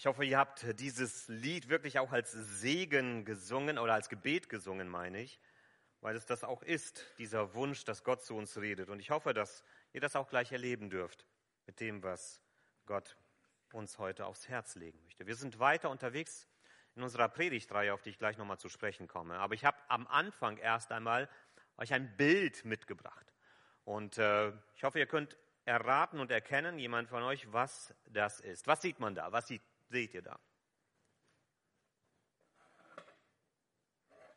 Ich hoffe, ihr habt dieses Lied wirklich auch als Segen gesungen oder als Gebet gesungen, meine ich, weil es das auch ist, dieser Wunsch, dass Gott zu uns redet. Und ich hoffe, dass ihr das auch gleich erleben dürft mit dem, was Gott uns heute aufs Herz legen möchte. Wir sind weiter unterwegs in unserer Predigtreihe, auf die ich gleich nochmal zu sprechen komme. Aber ich habe am Anfang erst einmal euch ein Bild mitgebracht. Und äh, ich hoffe, ihr könnt erraten und erkennen, jemand von euch, was das ist. Was sieht man da? Was sieht seht ihr da?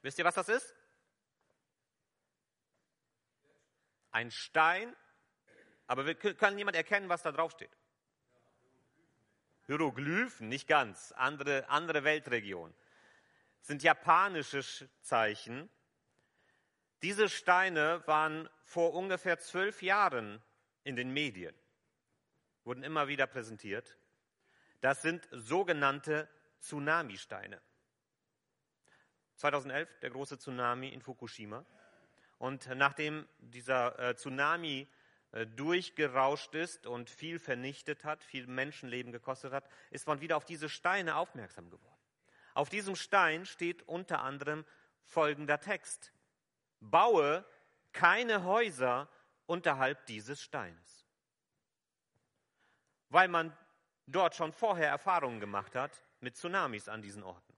Wisst ihr, was das ist? Ein Stein, aber kann jemand erkennen, was da drauf steht? Hieroglyphen, nicht ganz, andere, andere Weltregion. Sind japanische Zeichen. Diese Steine waren vor ungefähr zwölf Jahren in den Medien, wurden immer wieder präsentiert. Das sind sogenannte Tsunami-Steine. 2011 der große Tsunami in Fukushima. Und nachdem dieser äh, Tsunami äh, durchgerauscht ist und viel vernichtet hat, viel Menschenleben gekostet hat, ist man wieder auf diese Steine aufmerksam geworden. Auf diesem Stein steht unter anderem folgender Text. Baue keine Häuser unterhalb dieses Steines. Weil man dort schon vorher Erfahrungen gemacht hat mit Tsunamis an diesen Orten.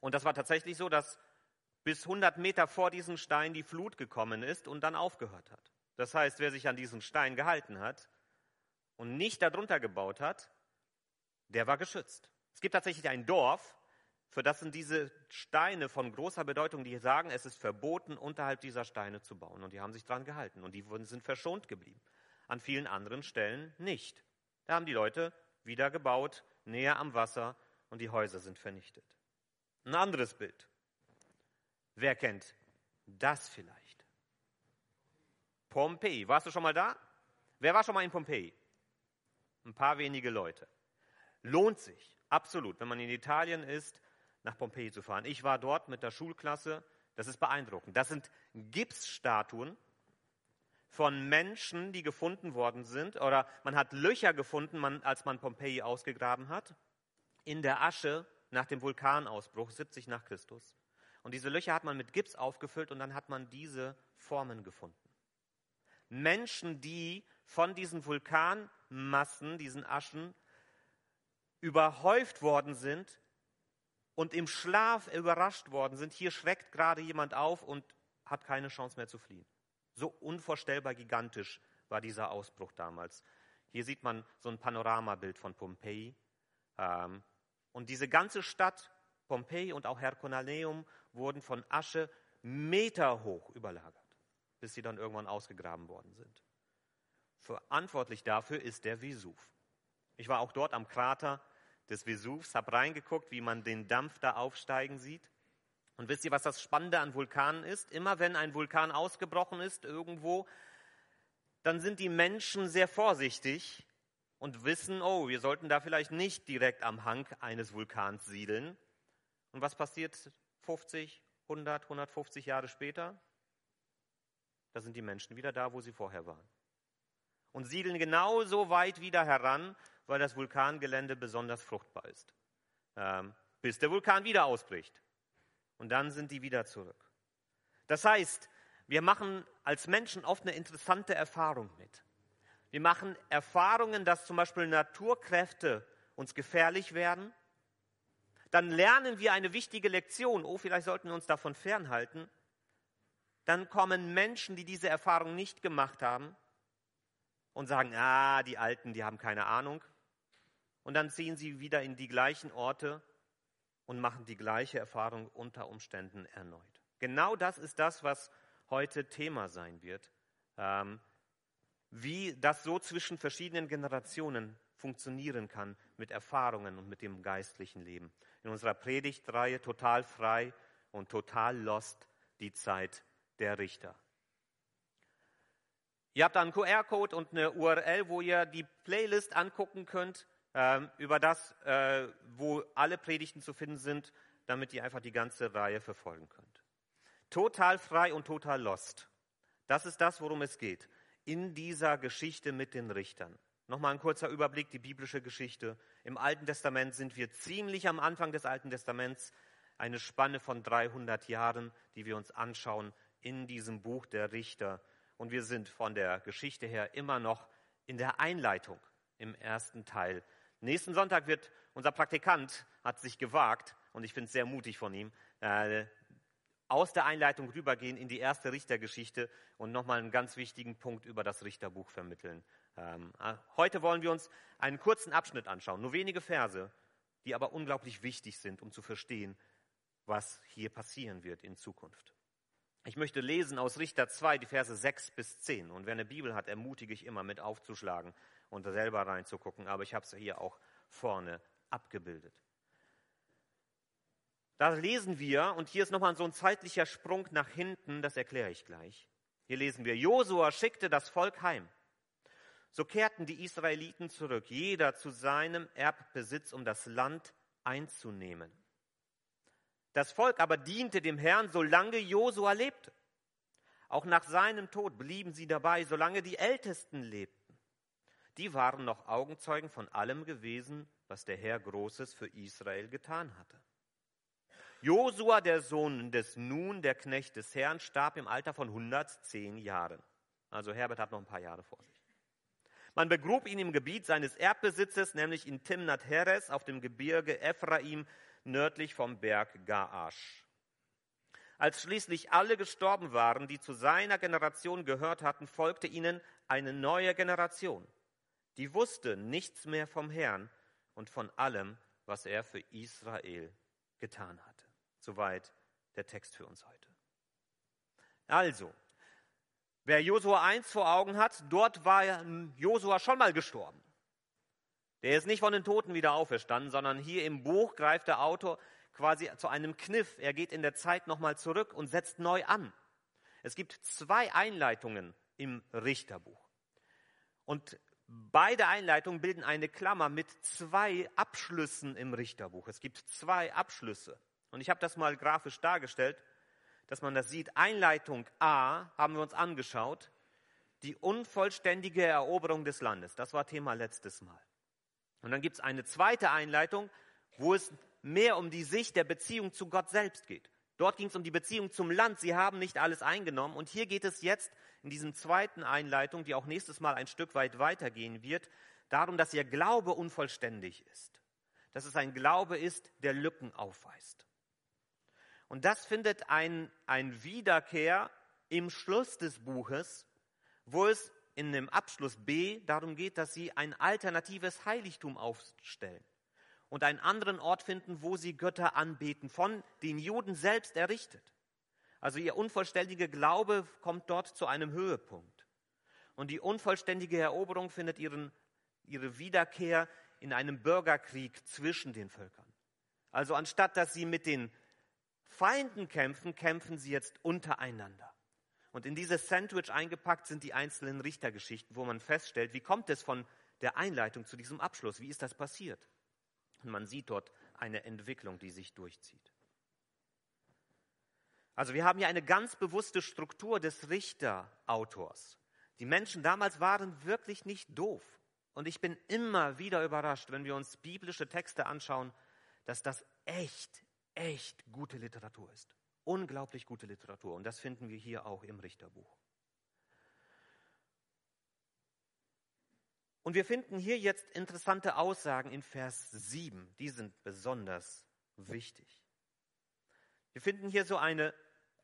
Und das war tatsächlich so, dass bis 100 Meter vor diesem Stein die Flut gekommen ist und dann aufgehört hat. Das heißt, wer sich an diesen Stein gehalten hat und nicht darunter gebaut hat, der war geschützt. Es gibt tatsächlich ein Dorf, für das sind diese Steine von großer Bedeutung, die sagen, es ist verboten, unterhalb dieser Steine zu bauen. Und die haben sich daran gehalten und die sind verschont geblieben. An vielen anderen Stellen nicht. Da haben die Leute wieder gebaut, näher am Wasser und die Häuser sind vernichtet. Ein anderes Bild. Wer kennt das vielleicht? Pompeji. Warst du schon mal da? Wer war schon mal in Pompeji? Ein paar wenige Leute. Lohnt sich, absolut, wenn man in Italien ist, nach Pompeji zu fahren. Ich war dort mit der Schulklasse. Das ist beeindruckend. Das sind Gipsstatuen von Menschen, die gefunden worden sind, oder man hat Löcher gefunden, als man Pompeji ausgegraben hat, in der Asche nach dem Vulkanausbruch 70 nach Christus. Und diese Löcher hat man mit Gips aufgefüllt und dann hat man diese Formen gefunden. Menschen, die von diesen Vulkanmassen, diesen Aschen, überhäuft worden sind und im Schlaf überrascht worden sind. Hier schreckt gerade jemand auf und hat keine Chance mehr zu fliehen. So unvorstellbar gigantisch war dieser Ausbruch damals. Hier sieht man so ein Panoramabild von Pompeji. Ähm, und diese ganze Stadt, Pompeji und auch Herculaneum, wurden von Asche meterhoch überlagert, bis sie dann irgendwann ausgegraben worden sind. Verantwortlich dafür ist der Vesuv. Ich war auch dort am Krater des Vesuvs, habe reingeguckt, wie man den Dampf da aufsteigen sieht. Und wisst ihr, was das Spannende an Vulkanen ist? Immer wenn ein Vulkan ausgebrochen ist irgendwo, dann sind die Menschen sehr vorsichtig und wissen, oh, wir sollten da vielleicht nicht direkt am Hang eines Vulkans siedeln. Und was passiert 50, 100, 150 Jahre später? Da sind die Menschen wieder da, wo sie vorher waren. Und siedeln genauso weit wieder heran, weil das Vulkangelände besonders fruchtbar ist. Ähm, bis der Vulkan wieder ausbricht und dann sind die wieder zurück. Das heißt, wir machen als Menschen oft eine interessante Erfahrung mit. Wir machen Erfahrungen, dass zum Beispiel Naturkräfte uns gefährlich werden. Dann lernen wir eine wichtige Lektion. Oh, vielleicht sollten wir uns davon fernhalten. Dann kommen Menschen, die diese Erfahrung nicht gemacht haben und sagen, ah, die Alten, die haben keine Ahnung. Und dann ziehen sie wieder in die gleichen Orte und machen die gleiche Erfahrung unter Umständen erneut. Genau das ist das, was heute Thema sein wird. Ähm, wie das so zwischen verschiedenen Generationen funktionieren kann mit Erfahrungen und mit dem geistlichen Leben. In unserer Predigtreihe Total frei und total lost die Zeit der Richter. Ihr habt einen QR-Code und eine URL, wo ihr die Playlist angucken könnt über das, äh, wo alle Predigten zu finden sind, damit ihr einfach die ganze Reihe verfolgen könnt. Total frei und total lost. Das ist das, worum es geht in dieser Geschichte mit den Richtern. Nochmal ein kurzer Überblick, die biblische Geschichte. Im Alten Testament sind wir ziemlich am Anfang des Alten Testaments, eine Spanne von 300 Jahren, die wir uns anschauen in diesem Buch der Richter. Und wir sind von der Geschichte her immer noch in der Einleitung im ersten Teil. Nächsten Sonntag wird unser Praktikant, hat sich gewagt, und ich finde es sehr mutig von ihm, äh, aus der Einleitung rübergehen in die erste Richtergeschichte und nochmal einen ganz wichtigen Punkt über das Richterbuch vermitteln. Ähm, äh, heute wollen wir uns einen kurzen Abschnitt anschauen, nur wenige Verse, die aber unglaublich wichtig sind, um zu verstehen, was hier passieren wird in Zukunft. Ich möchte lesen aus Richter 2, die Verse 6 bis 10. Und wer eine Bibel hat, ermutige ich immer mit aufzuschlagen und selber reinzugucken. Aber ich habe es hier auch vorne abgebildet. Da lesen wir, und hier ist nochmal so ein zeitlicher Sprung nach hinten, das erkläre ich gleich. Hier lesen wir, Josua schickte das Volk heim. So kehrten die Israeliten zurück, jeder zu seinem Erbbesitz, um das Land einzunehmen. Das Volk aber diente dem Herrn, solange Josua lebte. Auch nach seinem Tod blieben sie dabei, solange die Ältesten lebten. Die waren noch Augenzeugen von allem gewesen, was der Herr Großes für Israel getan hatte. Josua, der Sohn des Nun, der Knecht des Herrn, starb im Alter von 110 Jahren. Also Herbert hat noch ein paar Jahre vor sich. Man begrub ihn im Gebiet seines Erbbesitzes, nämlich in Timnat Heres auf dem Gebirge Ephraim, nördlich vom Berg Gaash. Als schließlich alle gestorben waren, die zu seiner Generation gehört hatten, folgte ihnen eine neue Generation. Die wusste nichts mehr vom Herrn und von allem, was er für Israel getan hatte. Soweit der Text für uns heute. Also, wer Josua 1 vor Augen hat, dort war Josua schon mal gestorben. Der ist nicht von den Toten wieder auferstanden, sondern hier im Buch greift der Autor quasi zu einem Kniff. Er geht in der Zeit nochmal zurück und setzt neu an. Es gibt zwei Einleitungen im Richterbuch. Und beide Einleitungen bilden eine Klammer mit zwei Abschlüssen im Richterbuch. Es gibt zwei Abschlüsse. Und ich habe das mal grafisch dargestellt, dass man das sieht. Einleitung A haben wir uns angeschaut. Die unvollständige Eroberung des Landes. Das war Thema letztes Mal. Und dann gibt es eine zweite Einleitung, wo es mehr um die Sicht der Beziehung zu Gott selbst geht. Dort ging es um die Beziehung zum Land. Sie haben nicht alles eingenommen. Und hier geht es jetzt in diesem zweiten Einleitung, die auch nächstes Mal ein Stück weit weitergehen wird, darum, dass ihr Glaube unvollständig ist. Dass es ein Glaube ist, der Lücken aufweist. Und das findet ein, ein Wiederkehr im Schluss des Buches, wo es in dem Abschluss B darum geht, dass sie ein alternatives Heiligtum aufstellen und einen anderen Ort finden, wo sie Götter anbeten, von den Juden selbst errichtet. Also ihr unvollständiger Glaube kommt dort zu einem Höhepunkt. Und die unvollständige Eroberung findet ihren, ihre Wiederkehr in einem Bürgerkrieg zwischen den Völkern. Also anstatt dass sie mit den Feinden kämpfen, kämpfen sie jetzt untereinander. Und in dieses Sandwich eingepackt sind die einzelnen Richtergeschichten, wo man feststellt, wie kommt es von der Einleitung zu diesem Abschluss? Wie ist das passiert? Und man sieht dort eine Entwicklung, die sich durchzieht. Also wir haben hier eine ganz bewusste Struktur des Richterautors. Die Menschen damals waren wirklich nicht doof. Und ich bin immer wieder überrascht, wenn wir uns biblische Texte anschauen, dass das echt, echt gute Literatur ist. Unglaublich gute Literatur. Und das finden wir hier auch im Richterbuch. Und wir finden hier jetzt interessante Aussagen in Vers 7. Die sind besonders wichtig. Wir finden hier so eine,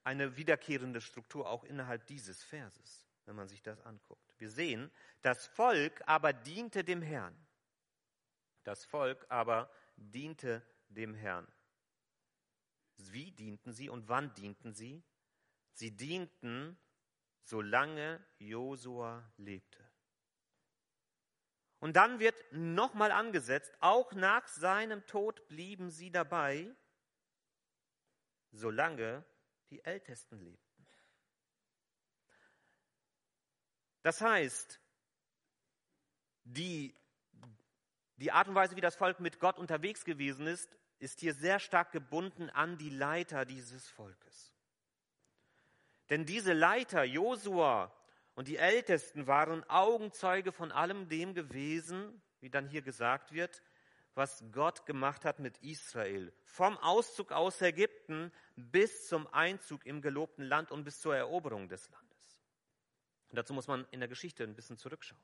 eine wiederkehrende Struktur auch innerhalb dieses Verses, wenn man sich das anguckt. Wir sehen, das Volk aber diente dem Herrn. Das Volk aber diente dem Herrn. Wie dienten sie und wann dienten sie? Sie dienten, solange Josua lebte. Und dann wird nochmal angesetzt, auch nach seinem Tod blieben sie dabei, solange die Ältesten lebten. Das heißt, die, die Art und Weise, wie das Volk mit Gott unterwegs gewesen ist, ist hier sehr stark gebunden an die Leiter dieses Volkes. Denn diese Leiter, Josua Und die Ältesten waren Augenzeuge von allem dem gewesen, wie dann hier gesagt wird, was Gott gemacht hat mit Israel. Vom Auszug aus Ägypten bis zum Einzug im gelobten Land und bis zur Eroberung des Landes. Und dazu muss man in der Geschichte ein bisschen zurückschauen.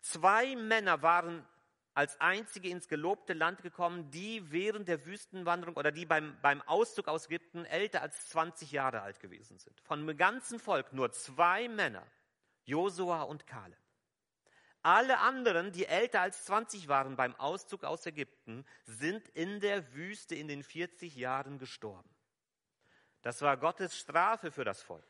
Zwei Männer waren als einzige ins gelobte Land gekommen, die während der Wüstenwanderung oder die beim, beim Auszug aus Ägypten älter als 20 Jahre alt gewesen sind. Von dem ganzen Volk nur zwei Männer, Josua und Kaleb. Alle anderen, die älter als 20 waren beim Auszug aus Ägypten, sind in der Wüste in den 40 Jahren gestorben. Das war Gottes Strafe für das Volk.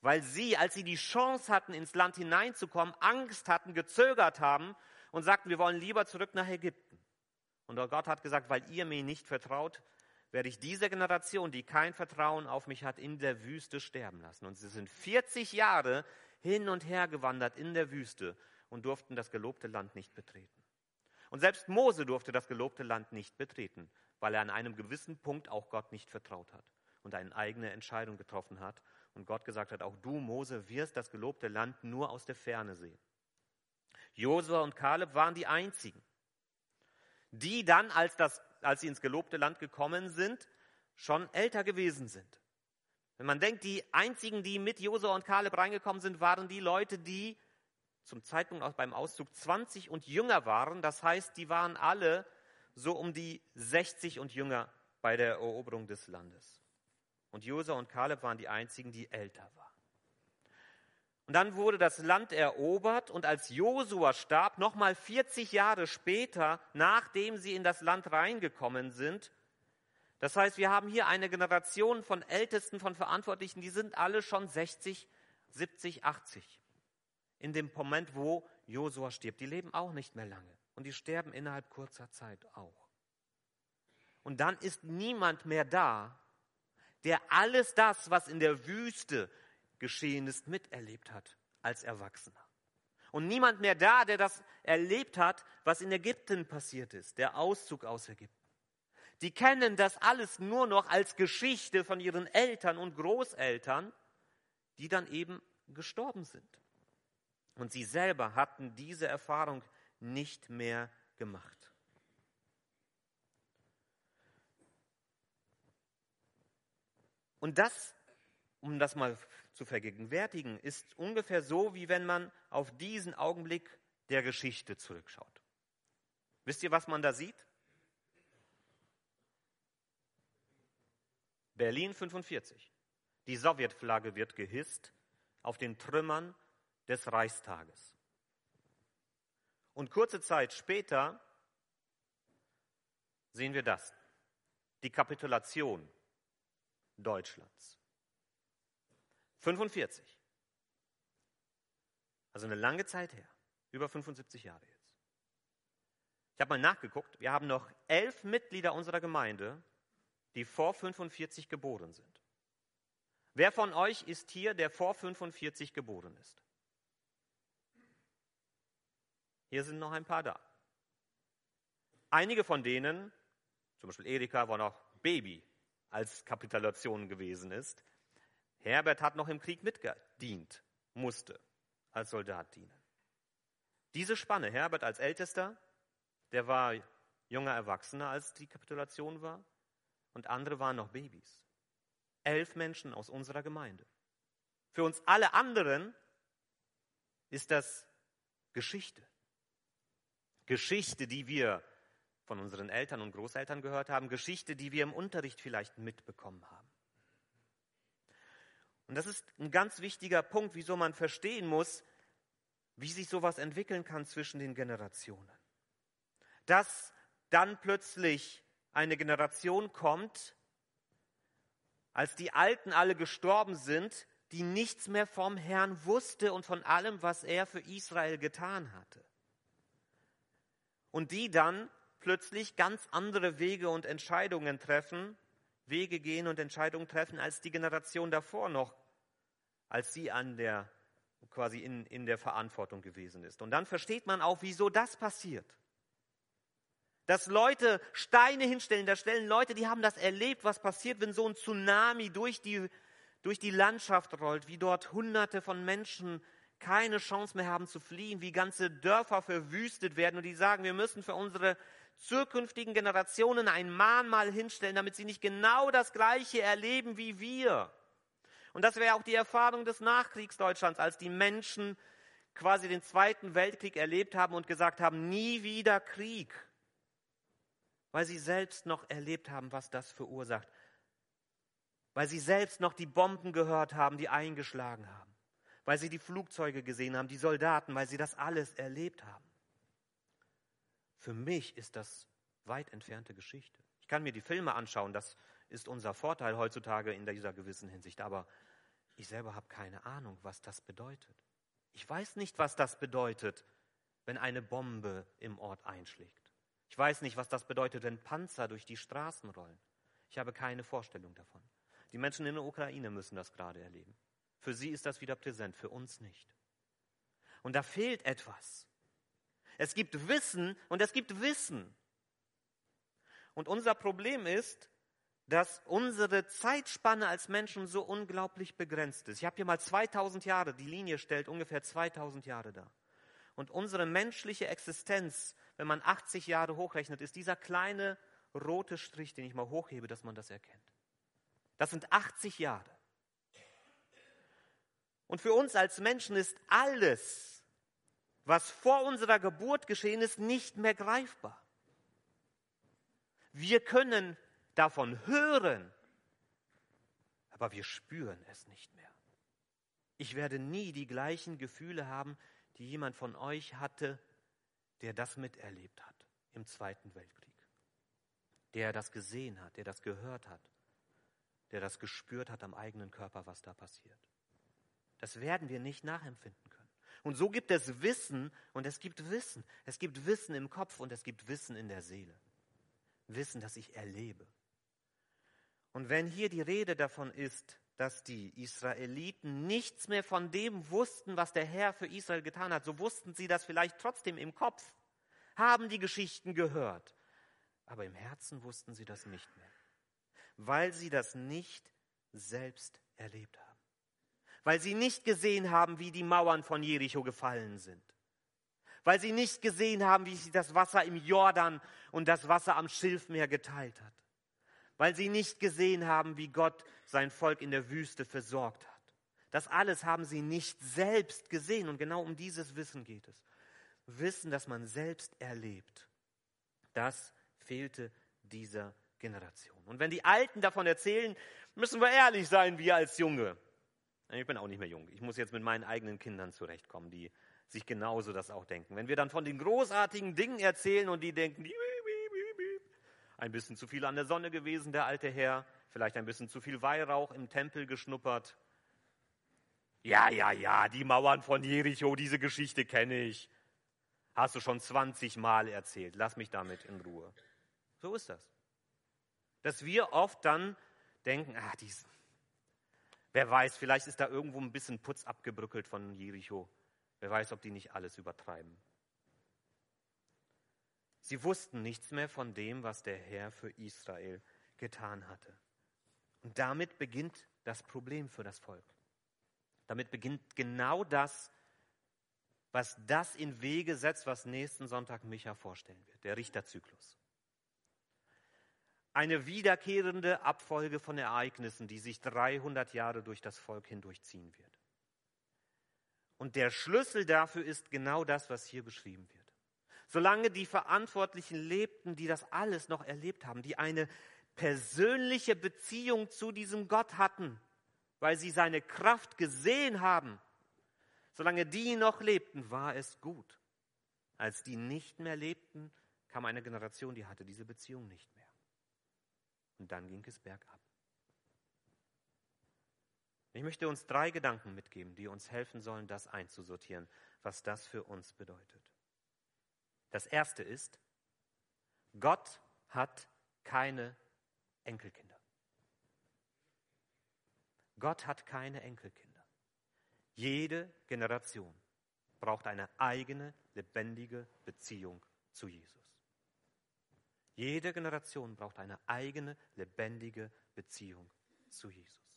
Weil sie, als sie die Chance hatten, ins Land hineinzukommen, Angst hatten, gezögert haben und sagten, wir wollen lieber zurück nach Ägypten. Und Gott hat gesagt, weil ihr mir nicht vertraut, werde ich diese Generation, die kein Vertrauen auf mich hat, in der Wüste sterben lassen. Und sie sind 40 Jahre hin und her gewandert in der Wüste und durften das gelobte Land nicht betreten. Und selbst Mose durfte das gelobte Land nicht betreten, weil er an einem gewissen Punkt auch Gott nicht vertraut hat und eine eigene Entscheidung getroffen hat und Gott gesagt hat, auch du, Mose, wirst das gelobte Land nur aus der Ferne sehen. Josua und Kaleb waren die einzigen, die dann, als, das, als sie ins gelobte Land gekommen sind, schon älter gewesen sind. Wenn man denkt, die einzigen, die mit Josua und Kaleb reingekommen sind, waren die Leute, die zum Zeitpunkt beim Auszug 20 und jünger waren. Das heißt, die waren alle so um die 60 und jünger bei der Eroberung des Landes. Und Josua und Kaleb waren die einzigen, die älter waren. Und dann wurde das Land erobert und als Josua starb, nochmal 40 Jahre später, nachdem sie in das Land reingekommen sind, das heißt, wir haben hier eine Generation von Ältesten, von Verantwortlichen, die sind alle schon 60, 70, 80 in dem Moment, wo Josua stirbt. Die leben auch nicht mehr lange und die sterben innerhalb kurzer Zeit auch. Und dann ist niemand mehr da, der alles das, was in der Wüste geschehen ist, miterlebt hat als Erwachsener. Und niemand mehr da, der das erlebt hat, was in Ägypten passiert ist, der Auszug aus Ägypten. Die kennen das alles nur noch als Geschichte von ihren Eltern und Großeltern, die dann eben gestorben sind. Und sie selber hatten diese Erfahrung nicht mehr gemacht. Und das, um das mal zu vergegenwärtigen, ist ungefähr so, wie wenn man auf diesen Augenblick der Geschichte zurückschaut. Wisst ihr, was man da sieht? Berlin 45. Die Sowjetflagge wird gehisst auf den Trümmern des Reichstages. Und kurze Zeit später sehen wir das, die Kapitulation Deutschlands. 45. Also eine lange Zeit her, über 75 Jahre jetzt. Ich habe mal nachgeguckt, wir haben noch elf Mitglieder unserer Gemeinde, die vor 45 geboren sind. Wer von euch ist hier, der vor 45 geboren ist? Hier sind noch ein paar da. Einige von denen, zum Beispiel Erika, war noch Baby, als Kapitulation gewesen ist. Herbert hat noch im Krieg mitgedient, musste als Soldat dienen. Diese Spanne, Herbert als Ältester, der war junger Erwachsener, als die Kapitulation war, und andere waren noch Babys. Elf Menschen aus unserer Gemeinde. Für uns alle anderen ist das Geschichte. Geschichte, die wir von unseren Eltern und Großeltern gehört haben, Geschichte, die wir im Unterricht vielleicht mitbekommen haben. Und das ist ein ganz wichtiger Punkt, wieso man verstehen muss, wie sich sowas entwickeln kann zwischen den Generationen. Dass dann plötzlich eine Generation kommt, als die Alten alle gestorben sind, die nichts mehr vom Herrn wusste und von allem, was er für Israel getan hatte und die dann plötzlich ganz andere Wege und Entscheidungen treffen, Wege gehen und Entscheidungen treffen als die Generation davor noch, als sie an der quasi in, in der Verantwortung gewesen ist. Und dann versteht man auch, wieso das passiert. Dass Leute Steine hinstellen, da stellen Leute, die haben das erlebt, was passiert, wenn so ein Tsunami durch die, durch die Landschaft rollt, wie dort Hunderte von Menschen keine Chance mehr haben zu fliehen, wie ganze Dörfer verwüstet werden. Und die sagen, wir müssen für unsere zukünftigen Generationen ein Mahnmal hinstellen, damit sie nicht genau das Gleiche erleben wie wir. Und das wäre auch die Erfahrung des Nachkriegsdeutschlands, als die Menschen quasi den Zweiten Weltkrieg erlebt haben und gesagt haben, nie wieder Krieg, weil sie selbst noch erlebt haben, was das verursacht, weil sie selbst noch die Bomben gehört haben, die eingeschlagen haben, weil sie die Flugzeuge gesehen haben, die Soldaten, weil sie das alles erlebt haben. Für mich ist das weit entfernte Geschichte. Ich kann mir die Filme anschauen, das ist unser Vorteil heutzutage in dieser gewissen Hinsicht, aber ich selber habe keine Ahnung, was das bedeutet. Ich weiß nicht, was das bedeutet, wenn eine Bombe im Ort einschlägt. Ich weiß nicht, was das bedeutet, wenn Panzer durch die Straßen rollen. Ich habe keine Vorstellung davon. Die Menschen in der Ukraine müssen das gerade erleben. Für sie ist das wieder präsent, für uns nicht. Und da fehlt etwas. Es gibt Wissen und es gibt Wissen. Und unser Problem ist, dass unsere Zeitspanne als Menschen so unglaublich begrenzt ist. Ich habe hier mal 2000 Jahre, die Linie stellt ungefähr 2000 Jahre dar. Und unsere menschliche Existenz, wenn man 80 Jahre hochrechnet, ist dieser kleine rote Strich, den ich mal hochhebe, dass man das erkennt. Das sind 80 Jahre. Und für uns als Menschen ist alles, was vor unserer Geburt geschehen ist, nicht mehr greifbar. Wir können davon hören, aber wir spüren es nicht mehr. Ich werde nie die gleichen Gefühle haben, die jemand von euch hatte, der das miterlebt hat im Zweiten Weltkrieg, der das gesehen hat, der das gehört hat, der das gespürt hat am eigenen Körper, was da passiert. Das werden wir nicht nachempfinden können. Und so gibt es Wissen und es gibt Wissen. Es gibt Wissen im Kopf und es gibt Wissen in der Seele. Wissen, das ich erlebe. Und wenn hier die Rede davon ist, dass die Israeliten nichts mehr von dem wussten, was der Herr für Israel getan hat, so wussten sie das vielleicht trotzdem im Kopf, haben die Geschichten gehört, aber im Herzen wussten sie das nicht mehr, weil sie das nicht selbst erlebt haben weil sie nicht gesehen haben, wie die Mauern von Jericho gefallen sind, weil sie nicht gesehen haben, wie sich das Wasser im Jordan und das Wasser am Schilfmeer geteilt hat, weil sie nicht gesehen haben, wie Gott sein Volk in der Wüste versorgt hat. Das alles haben sie nicht selbst gesehen und genau um dieses Wissen geht es. Wissen, das man selbst erlebt, das fehlte dieser Generation. Und wenn die Alten davon erzählen, müssen wir ehrlich sein, wir als Junge. Ich bin auch nicht mehr jung. Ich muss jetzt mit meinen eigenen Kindern zurechtkommen, die sich genauso das auch denken. Wenn wir dann von den großartigen Dingen erzählen und die denken, ein bisschen zu viel an der Sonne gewesen, der alte Herr, vielleicht ein bisschen zu viel Weihrauch im Tempel geschnuppert. Ja, ja, ja, die Mauern von Jericho, diese Geschichte kenne ich. Hast du schon 20 Mal erzählt. Lass mich damit in Ruhe. So ist das. Dass wir oft dann denken, ah, diesen, Wer weiß, vielleicht ist da irgendwo ein bisschen Putz abgebrückelt von Jericho. Wer weiß, ob die nicht alles übertreiben. Sie wussten nichts mehr von dem, was der Herr für Israel getan hatte. Und damit beginnt das Problem für das Volk. Damit beginnt genau das, was das in Wege setzt, was nächsten Sonntag Micha vorstellen wird, der Richterzyklus eine wiederkehrende Abfolge von Ereignissen, die sich 300 Jahre durch das Volk hindurchziehen wird. Und der Schlüssel dafür ist genau das, was hier beschrieben wird. Solange die Verantwortlichen lebten, die das alles noch erlebt haben, die eine persönliche Beziehung zu diesem Gott hatten, weil sie seine Kraft gesehen haben, solange die noch lebten, war es gut. Als die nicht mehr lebten, kam eine Generation, die hatte diese Beziehung nicht mehr. Und dann ging es bergab. Ich möchte uns drei Gedanken mitgeben, die uns helfen sollen, das einzusortieren, was das für uns bedeutet. Das erste ist, Gott hat keine Enkelkinder. Gott hat keine Enkelkinder. Jede Generation braucht eine eigene, lebendige Beziehung zu Jesus. Jede Generation braucht eine eigene, lebendige Beziehung zu Jesus.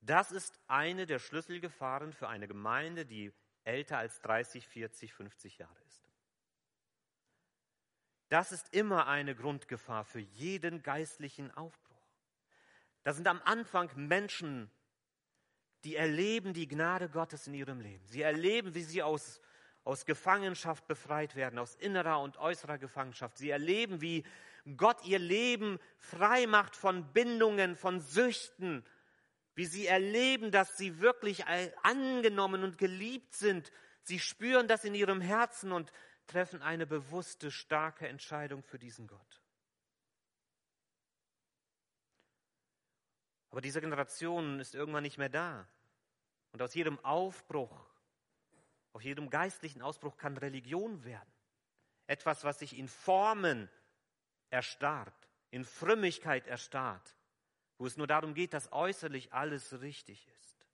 Das ist eine der Schlüsselgefahren für eine Gemeinde, die älter als 30, 40, 50 Jahre ist. Das ist immer eine Grundgefahr für jeden geistlichen Aufbruch. Da sind am Anfang Menschen, die erleben die Gnade Gottes in ihrem Leben. Sie erleben, wie sie aus, aus Gefangenschaft befreit werden, aus innerer und äußerer Gefangenschaft. Sie erleben, wie Gott ihr Leben frei macht von Bindungen, von Süchten, wie sie erleben, dass sie wirklich angenommen und geliebt sind. Sie spüren das in ihrem Herzen und treffen eine bewusste, starke Entscheidung für diesen Gott. Aber diese Generation ist irgendwann nicht mehr da. Und aus jedem Aufbruch, aus jedem geistlichen Ausbruch kann Religion werden. Etwas, was sich in Formen erstarrt, in Frömmigkeit erstarrt, wo es nur darum geht, dass äußerlich alles richtig ist.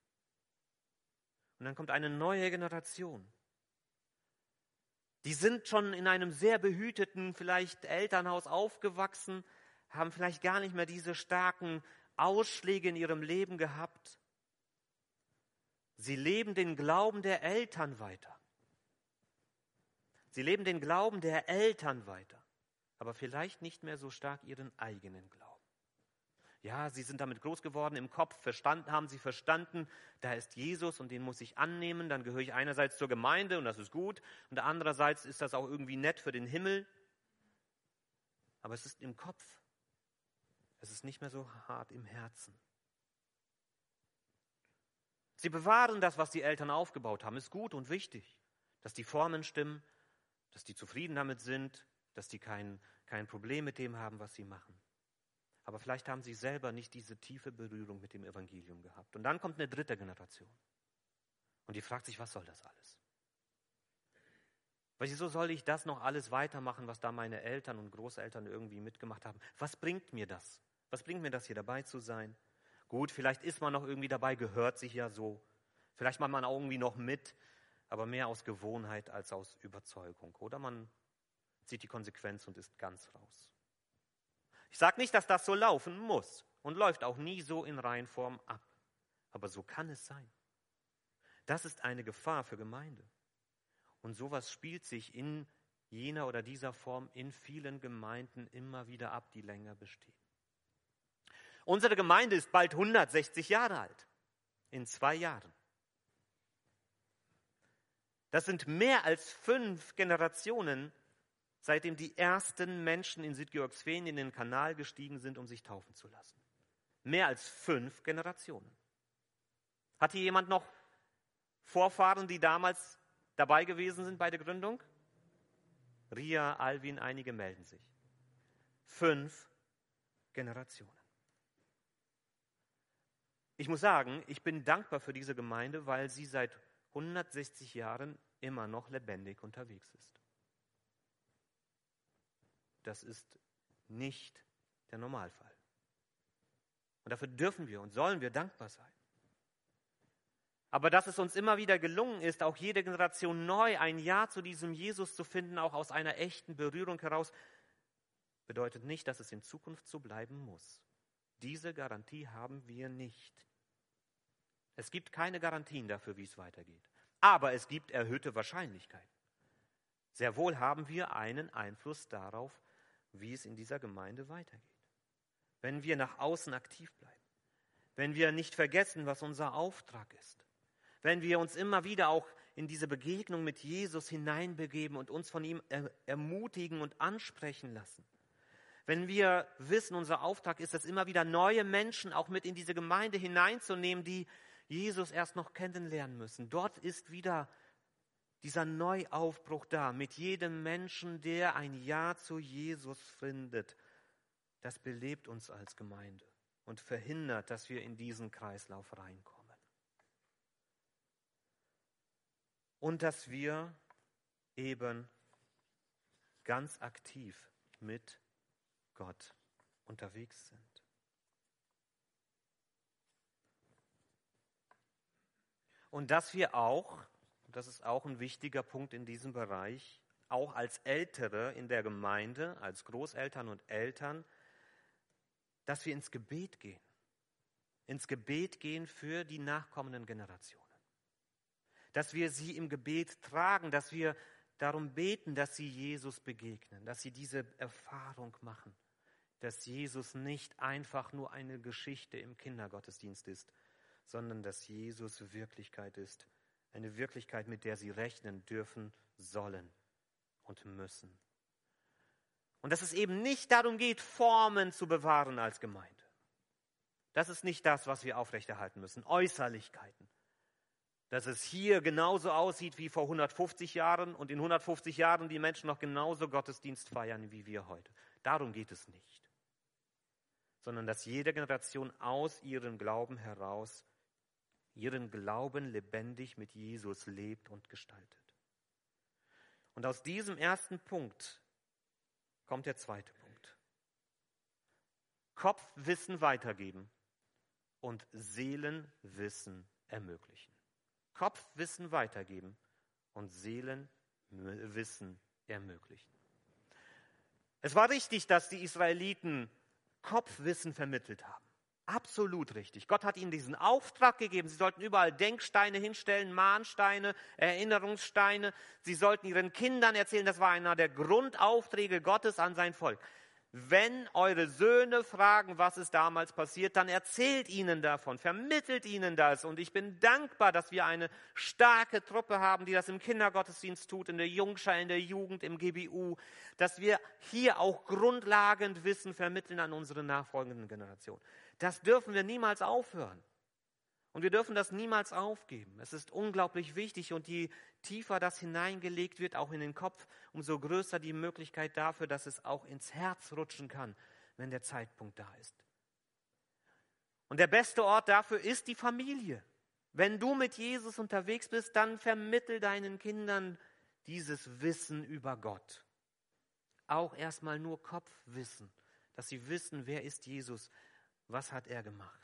Und dann kommt eine neue Generation. Die sind schon in einem sehr behüteten, vielleicht Elternhaus aufgewachsen, haben vielleicht gar nicht mehr diese starken Ausschläge in ihrem Leben gehabt. Sie leben den Glauben der Eltern weiter. Sie leben den Glauben der Eltern weiter, aber vielleicht nicht mehr so stark ihren eigenen Glauben. Ja, sie sind damit groß geworden, im Kopf verstanden, haben sie verstanden, da ist Jesus und den muss ich annehmen, dann gehöre ich einerseits zur Gemeinde und das ist gut und andererseits ist das auch irgendwie nett für den Himmel. Aber es ist im Kopf. Es ist nicht mehr so hart im Herzen. Sie bewahren das, was die Eltern aufgebaut haben, ist gut und wichtig, dass die Formen stimmen, dass die zufrieden damit sind, dass die kein, kein Problem mit dem haben, was sie machen. Aber vielleicht haben sie selber nicht diese tiefe Berührung mit dem Evangelium gehabt. Und dann kommt eine dritte Generation. Und die fragt sich, was soll das alles? Wieso soll ich das noch alles weitermachen, was da meine Eltern und Großeltern irgendwie mitgemacht haben? Was bringt mir das? Was bringt mir das, hier dabei zu sein? Gut, vielleicht ist man noch irgendwie dabei, gehört sich ja so. Vielleicht macht man auch irgendwie noch mit, aber mehr aus Gewohnheit als aus Überzeugung. Oder man zieht die Konsequenz und ist ganz raus. Ich sage nicht, dass das so laufen muss und läuft auch nie so in Reihenform ab. Aber so kann es sein. Das ist eine Gefahr für Gemeinde. Und sowas spielt sich in jener oder dieser Form in vielen Gemeinden immer wieder ab, die länger bestehen. Unsere Gemeinde ist bald 160 Jahre alt. In zwei Jahren. Das sind mehr als fünf Generationen seitdem die ersten Menschen in Südgeorgsfehn in den Kanal gestiegen sind, um sich taufen zu lassen. Mehr als fünf Generationen. Hat hier jemand noch Vorfahren, die damals dabei gewesen sind bei der Gründung? Ria, Alvin, einige melden sich. Fünf Generationen. Ich muss sagen, ich bin dankbar für diese Gemeinde, weil sie seit 160 Jahren immer noch lebendig unterwegs ist. Das ist nicht der Normalfall. Und dafür dürfen wir und sollen wir dankbar sein. Aber dass es uns immer wieder gelungen ist, auch jede Generation neu ein Ja zu diesem Jesus zu finden, auch aus einer echten Berührung heraus, bedeutet nicht, dass es in Zukunft so bleiben muss. Diese Garantie haben wir nicht. Es gibt keine Garantien dafür, wie es weitergeht. Aber es gibt erhöhte Wahrscheinlichkeiten. Sehr wohl haben wir einen Einfluss darauf, wie es in dieser Gemeinde weitergeht. Wenn wir nach außen aktiv bleiben, wenn wir nicht vergessen, was unser Auftrag ist, wenn wir uns immer wieder auch in diese Begegnung mit Jesus hineinbegeben und uns von ihm ermutigen und ansprechen lassen. Wenn wir wissen, unser Auftrag ist es, immer wieder neue Menschen auch mit in diese Gemeinde hineinzunehmen, die Jesus erst noch kennenlernen müssen. Dort ist wieder dieser Neuaufbruch da mit jedem Menschen, der ein Ja zu Jesus findet. Das belebt uns als Gemeinde und verhindert, dass wir in diesen Kreislauf reinkommen. Und dass wir eben ganz aktiv mit Gott unterwegs sind. Und dass wir auch das ist auch ein wichtiger Punkt in diesem Bereich, auch als Ältere in der Gemeinde, als Großeltern und Eltern, dass wir ins Gebet gehen. ins Gebet gehen für die nachkommenden Generationen. Dass wir sie im Gebet tragen, dass wir darum beten, dass sie Jesus begegnen, dass sie diese Erfahrung machen, dass Jesus nicht einfach nur eine Geschichte im Kindergottesdienst ist, sondern dass Jesus Wirklichkeit ist, eine Wirklichkeit, mit der sie rechnen dürfen, sollen und müssen. Und dass es eben nicht darum geht, Formen zu bewahren als Gemeinde. Das ist nicht das, was wir aufrechterhalten müssen. Äußerlichkeiten. Dass es hier genauso aussieht wie vor 150 Jahren und in 150 Jahren die Menschen noch genauso Gottesdienst feiern wie wir heute. Darum geht es nicht. Sondern dass jede Generation aus ihrem Glauben heraus ihren Glauben lebendig mit Jesus lebt und gestaltet. Und aus diesem ersten Punkt kommt der zweite Punkt. Kopfwissen weitergeben und Seelenwissen ermöglichen. Kopfwissen weitergeben und Seelenwissen ermöglichen. Es war richtig, dass die Israeliten Kopfwissen vermittelt haben. Absolut richtig. Gott hat ihnen diesen Auftrag gegeben. Sie sollten überall Denksteine hinstellen, Mahnsteine, Erinnerungssteine. Sie sollten ihren Kindern erzählen, das war einer der Grundaufträge Gottes an sein Volk. Wenn eure Söhne fragen, was ist damals passiert, dann erzählt ihnen davon, vermittelt ihnen das. Und ich bin dankbar, dass wir eine starke Truppe haben, die das im Kindergottesdienst tut, in der Jungschar, in der Jugend, im GBU, dass wir hier auch grundlegend Wissen vermitteln an unsere nachfolgenden Generationen. Das dürfen wir niemals aufhören. Und wir dürfen das niemals aufgeben. Es ist unglaublich wichtig und je tiefer das hineingelegt wird, auch in den Kopf, umso größer die Möglichkeit dafür, dass es auch ins Herz rutschen kann, wenn der Zeitpunkt da ist. Und der beste Ort dafür ist die Familie. Wenn du mit Jesus unterwegs bist, dann vermittel deinen Kindern dieses Wissen über Gott. Auch erstmal nur Kopfwissen, dass sie wissen, wer ist Jesus, was hat er gemacht.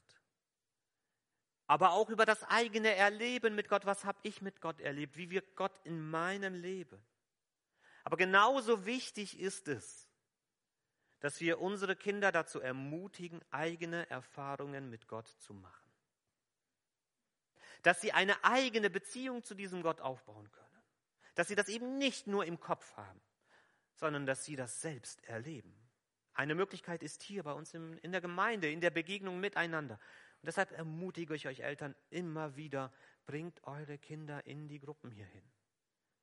Aber auch über das eigene Erleben mit Gott, was habe ich mit Gott erlebt, wie wirkt Gott in meinem Leben. Aber genauso wichtig ist es, dass wir unsere Kinder dazu ermutigen, eigene Erfahrungen mit Gott zu machen. Dass sie eine eigene Beziehung zu diesem Gott aufbauen können. Dass sie das eben nicht nur im Kopf haben, sondern dass sie das selbst erleben. Eine Möglichkeit ist hier bei uns in der Gemeinde, in der Begegnung miteinander. Und deshalb ermutige ich euch Eltern immer wieder, bringt eure Kinder in die Gruppen hierhin.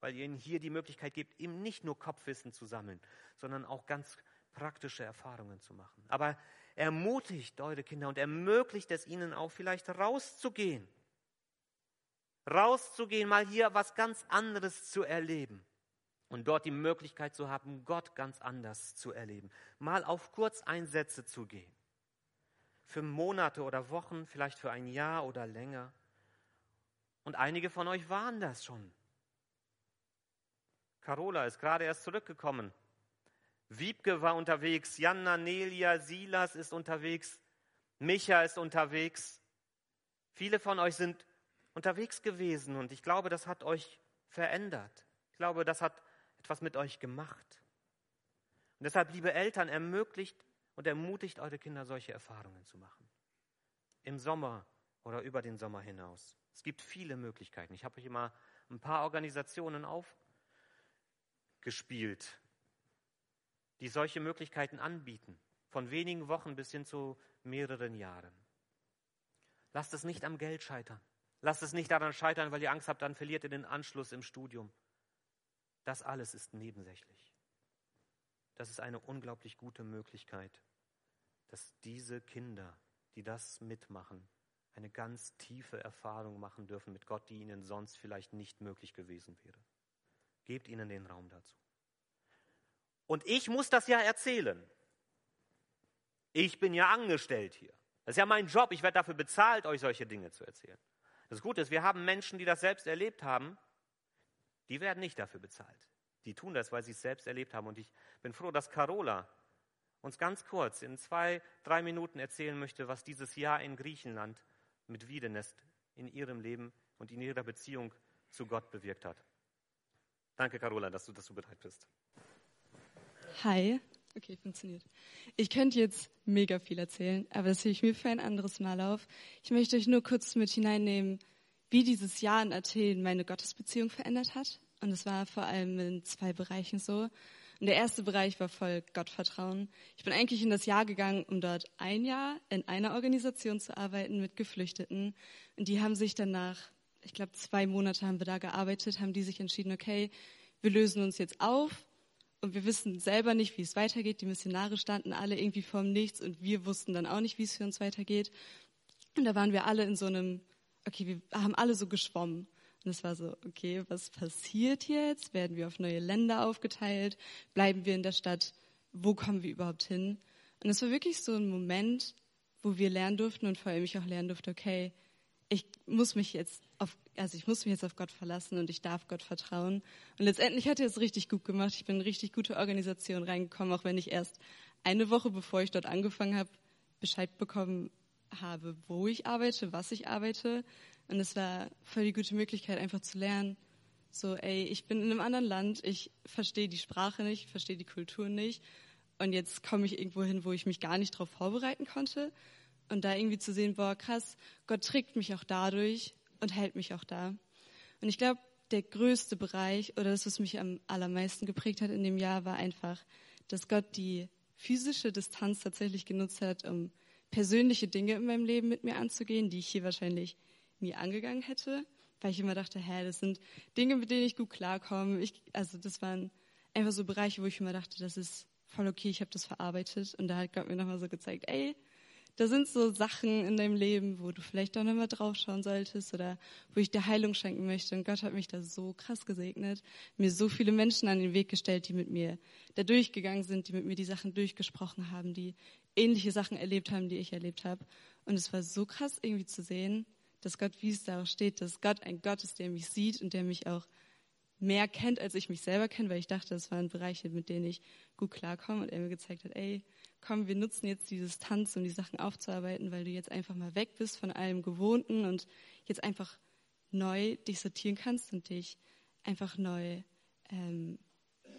Weil ihr ihnen hier die Möglichkeit gebt, eben nicht nur Kopfwissen zu sammeln, sondern auch ganz praktische Erfahrungen zu machen. Aber ermutigt eure Kinder und ermöglicht es ihnen auch vielleicht rauszugehen. Rauszugehen, mal hier was ganz anderes zu erleben und dort die Möglichkeit zu haben, Gott ganz anders zu erleben. Mal auf Kurzeinsätze zu gehen. Für Monate oder Wochen, vielleicht für ein Jahr oder länger. Und einige von euch waren das schon. Carola ist gerade erst zurückgekommen. Wiebke war unterwegs, Janna, Nelia, Silas ist unterwegs, Micha ist unterwegs. Viele von euch sind unterwegs gewesen und ich glaube, das hat euch verändert. Ich glaube, das hat etwas mit euch gemacht. Und deshalb, liebe Eltern, ermöglicht und ermutigt eure Kinder, solche Erfahrungen zu machen. Im Sommer oder über den Sommer hinaus. Es gibt viele Möglichkeiten. Ich habe euch immer ein paar Organisationen aufgespielt, die solche Möglichkeiten anbieten. Von wenigen Wochen bis hin zu mehreren Jahren. Lasst es nicht am Geld scheitern. Lasst es nicht daran scheitern, weil ihr Angst habt, dann verliert ihr den Anschluss im Studium. Das alles ist nebensächlich. Das ist eine unglaublich gute Möglichkeit, dass diese Kinder, die das mitmachen, eine ganz tiefe Erfahrung machen dürfen mit Gott, die ihnen sonst vielleicht nicht möglich gewesen wäre. Gebt ihnen den Raum dazu. Und ich muss das ja erzählen. Ich bin ja angestellt hier. Das ist ja mein Job. Ich werde dafür bezahlt, euch solche Dinge zu erzählen. Das Gute ist, wir haben Menschen, die das selbst erlebt haben die werden nicht dafür bezahlt. Die tun das, weil sie es selbst erlebt haben. Und ich bin froh, dass Carola uns ganz kurz in zwei, drei Minuten erzählen möchte, was dieses Jahr in Griechenland mit Wiedenest in ihrem Leben und in ihrer Beziehung zu Gott bewirkt hat. Danke, Carola, dass du dazu bereit bist. Hi, Okay, funktioniert. Ich könnte jetzt mega viel erzählen, aber das hebe ich mir für ein anderes Mal auf. Ich möchte euch nur kurz mit hineinnehmen, wie dieses Jahr in Athen meine Gottesbeziehung verändert hat. Und es war vor allem in zwei Bereichen so. Und der erste Bereich war voll Gottvertrauen. Ich bin eigentlich in das Jahr gegangen, um dort ein Jahr in einer Organisation zu arbeiten mit Geflüchteten. Und die haben sich danach, ich glaube zwei Monate haben wir da gearbeitet, haben die sich entschieden, okay, wir lösen uns jetzt auf und wir wissen selber nicht, wie es weitergeht. Die Missionare standen alle irgendwie vorm Nichts und wir wussten dann auch nicht, wie es für uns weitergeht. Und da waren wir alle in so einem, okay, wir haben alle so geschwommen. Und es war so, okay, was passiert jetzt? Werden wir auf neue Länder aufgeteilt? Bleiben wir in der Stadt? Wo kommen wir überhaupt hin? Und es war wirklich so ein Moment, wo wir lernen durften und vor allem ich auch lernen durfte, okay, ich muss mich jetzt auf, also ich muss mich jetzt auf Gott verlassen und ich darf Gott vertrauen. Und letztendlich hat er es richtig gut gemacht. Ich bin in richtig gute Organisation reingekommen, auch wenn ich erst eine Woche bevor ich dort angefangen habe, Bescheid bekommen habe, wo ich arbeite, was ich arbeite. Und es war voll die gute Möglichkeit, einfach zu lernen. So, ey, ich bin in einem anderen Land, ich verstehe die Sprache nicht, verstehe die Kultur nicht. Und jetzt komme ich irgendwo hin, wo ich mich gar nicht darauf vorbereiten konnte. Und da irgendwie zu sehen, boah, krass, Gott trägt mich auch dadurch und hält mich auch da. Und ich glaube, der größte Bereich oder das, was mich am allermeisten geprägt hat in dem Jahr, war einfach, dass Gott die physische Distanz tatsächlich genutzt hat, um persönliche Dinge in meinem Leben mit mir anzugehen, die ich hier wahrscheinlich nie angegangen hätte, weil ich immer dachte, hä, das sind Dinge, mit denen ich gut klarkomme. Ich, also das waren einfach so Bereiche, wo ich immer dachte, das ist voll okay, ich habe das verarbeitet. Und da hat Gott mir nochmal so gezeigt, ey, da sind so Sachen in deinem Leben, wo du vielleicht auch nochmal draufschauen solltest oder wo ich dir Heilung schenken möchte. Und Gott hat mich da so krass gesegnet, mir so viele Menschen an den Weg gestellt, die mit mir da durchgegangen sind, die mit mir die Sachen durchgesprochen haben, die ähnliche Sachen erlebt haben, die ich erlebt habe. Und es war so krass irgendwie zu sehen, dass Gott, wie es da steht, dass Gott ein Gott ist, der mich sieht und der mich auch mehr kennt, als ich mich selber kenne, weil ich dachte, das waren Bereiche, mit denen ich gut klarkomme und er mir gezeigt hat, ey, komm, wir nutzen jetzt die Distanz, um die Sachen aufzuarbeiten, weil du jetzt einfach mal weg bist von allem Gewohnten und jetzt einfach neu dich sortieren kannst und dich einfach neu, ähm,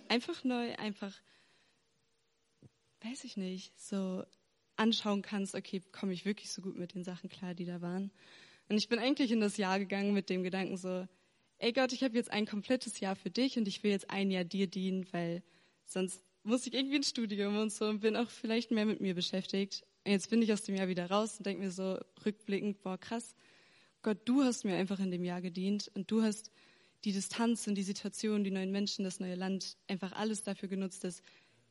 einfach neu, einfach, weiß ich nicht, so anschauen kannst, okay, komme ich wirklich so gut mit den Sachen klar, die da waren. Und ich bin eigentlich in das Jahr gegangen mit dem Gedanken so, ey Gott, ich habe jetzt ein komplettes Jahr für dich und ich will jetzt ein Jahr dir dienen, weil sonst muss ich irgendwie ins Studium und so und bin auch vielleicht mehr mit mir beschäftigt. Und jetzt bin ich aus dem Jahr wieder raus und denke mir so rückblickend, boah, krass, Gott, du hast mir einfach in dem Jahr gedient und du hast die Distanz und die Situation, die neuen Menschen, das neue Land, einfach alles dafür genutzt, dass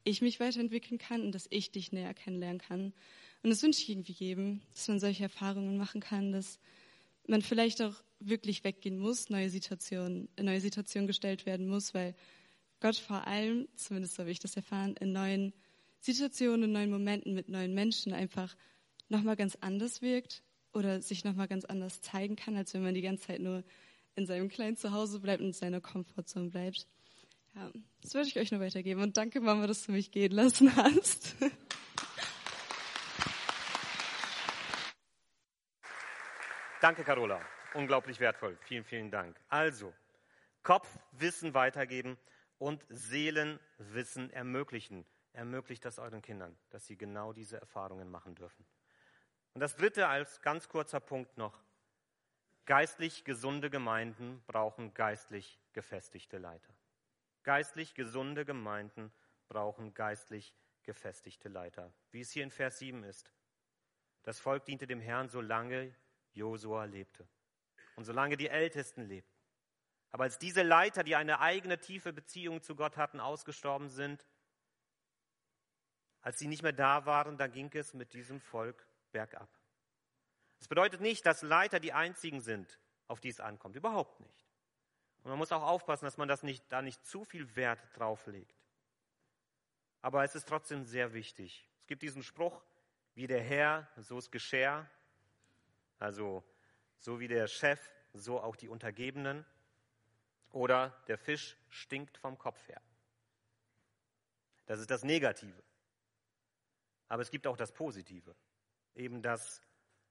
ich mich weiterentwickeln kann und dass ich dich näher kennenlernen kann. Und das wünsche ich irgendwie jedem, dass man solche Erfahrungen machen kann, dass man vielleicht auch wirklich weggehen muss, neue Situationen, in neue Situationen gestellt werden muss, weil Gott vor allem, zumindest so habe ich das erfahren, in neuen Situationen, in neuen Momenten mit neuen Menschen einfach nochmal ganz anders wirkt oder sich nochmal ganz anders zeigen kann, als wenn man die ganze Zeit nur in seinem kleinen Zuhause bleibt und in seiner Komfortzone bleibt. Ja, das würde ich euch nur weitergeben. Und danke, Mama, dass du mich gehen lassen hast. Danke, Carola. Unglaublich wertvoll. Vielen, vielen Dank. Also, Kopfwissen weitergeben und Seelenwissen ermöglichen. Ermöglicht das euren Kindern, dass sie genau diese Erfahrungen machen dürfen. Und das Dritte als ganz kurzer Punkt noch. Geistlich gesunde Gemeinden brauchen geistlich gefestigte Leiter. Geistlich gesunde Gemeinden brauchen geistlich gefestigte Leiter. Wie es hier in Vers 7 ist. Das Volk diente dem Herrn, solange Josua lebte und solange die Ältesten lebten. Aber als diese Leiter, die eine eigene tiefe Beziehung zu Gott hatten, ausgestorben sind, als sie nicht mehr da waren, dann ging es mit diesem Volk bergab. Das bedeutet nicht, dass Leiter die einzigen sind, auf die es ankommt. Überhaupt nicht. Und man muss auch aufpassen, dass man das nicht, da nicht zu viel Wert drauf legt. Aber es ist trotzdem sehr wichtig. Es gibt diesen Spruch, wie der Herr, so ist Geschär. Also, so wie der Chef, so auch die Untergebenen. Oder der Fisch stinkt vom Kopf her. Das ist das Negative. Aber es gibt auch das Positive. Eben, dass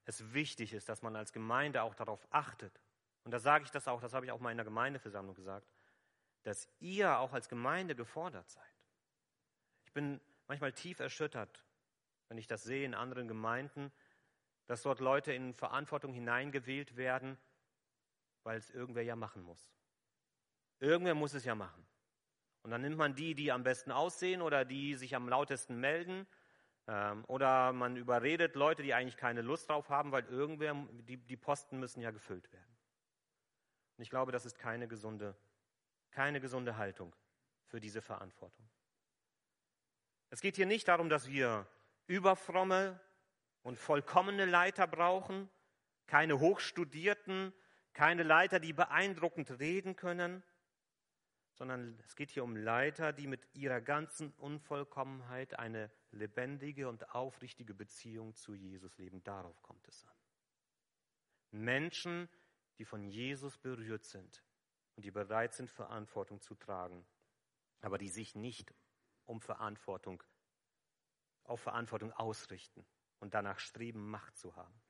es wichtig ist, dass man als Gemeinde auch darauf achtet. Und da sage ich das auch, das habe ich auch mal in der Gemeindeversammlung gesagt, dass ihr auch als Gemeinde gefordert seid. Ich bin manchmal tief erschüttert, wenn ich das sehe in anderen Gemeinden, dass dort Leute in Verantwortung hineingewählt werden, weil es irgendwer ja machen muss. Irgendwer muss es ja machen. Und dann nimmt man die, die am besten aussehen oder die sich am lautesten melden. Ähm, oder man überredet Leute, die eigentlich keine Lust drauf haben, weil irgendwer, die, die Posten müssen ja gefüllt werden. Und ich glaube, das ist keine gesunde, keine gesunde Haltung für diese Verantwortung. Es geht hier nicht darum, dass wir überfromme und vollkommene Leiter brauchen, keine Hochstudierten, keine Leiter, die beeindruckend reden können, sondern es geht hier um Leiter, die mit ihrer ganzen Unvollkommenheit eine lebendige und aufrichtige Beziehung zu Jesus leben. Darauf kommt es an. Menschen, die von Jesus berührt sind und die bereit sind, Verantwortung zu tragen, aber die sich nicht um Verantwortung, auf Verantwortung ausrichten und danach streben, Macht zu haben.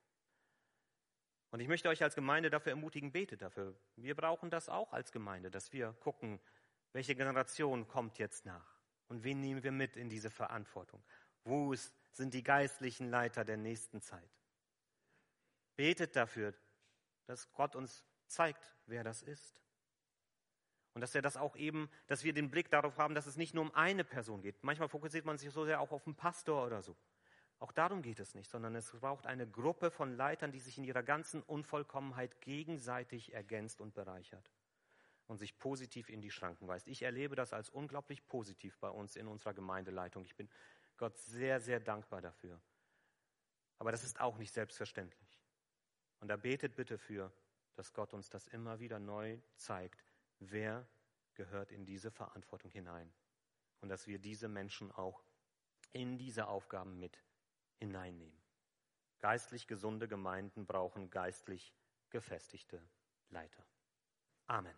Und ich möchte euch als Gemeinde dafür ermutigen, betet dafür. Wir brauchen das auch als Gemeinde, dass wir gucken, welche Generation kommt jetzt nach und wen nehmen wir mit in diese Verantwortung. Wo sind die geistlichen Leiter der nächsten Zeit? Betet dafür, dass Gott uns zeigt, wer das ist. Und dass er das auch eben, dass wir den Blick darauf haben, dass es nicht nur um eine Person geht. Manchmal fokussiert man sich so sehr auch auf einen Pastor oder so. Auch darum geht es nicht, sondern es braucht eine Gruppe von Leitern, die sich in ihrer ganzen Unvollkommenheit gegenseitig ergänzt und bereichert und sich positiv in die Schranken weist. Ich erlebe das als unglaublich positiv bei uns in unserer Gemeindeleitung. Ich bin Gott sehr, sehr dankbar dafür. Aber das ist auch nicht selbstverständlich. Und da betet bitte für, dass Gott uns das immer wieder neu zeigt, wer gehört in diese Verantwortung hinein. Und dass wir diese Menschen auch in diese Aufgaben mit hineinnehmen. Geistlich gesunde Gemeinden brauchen geistlich gefestigte Leiter. Amen.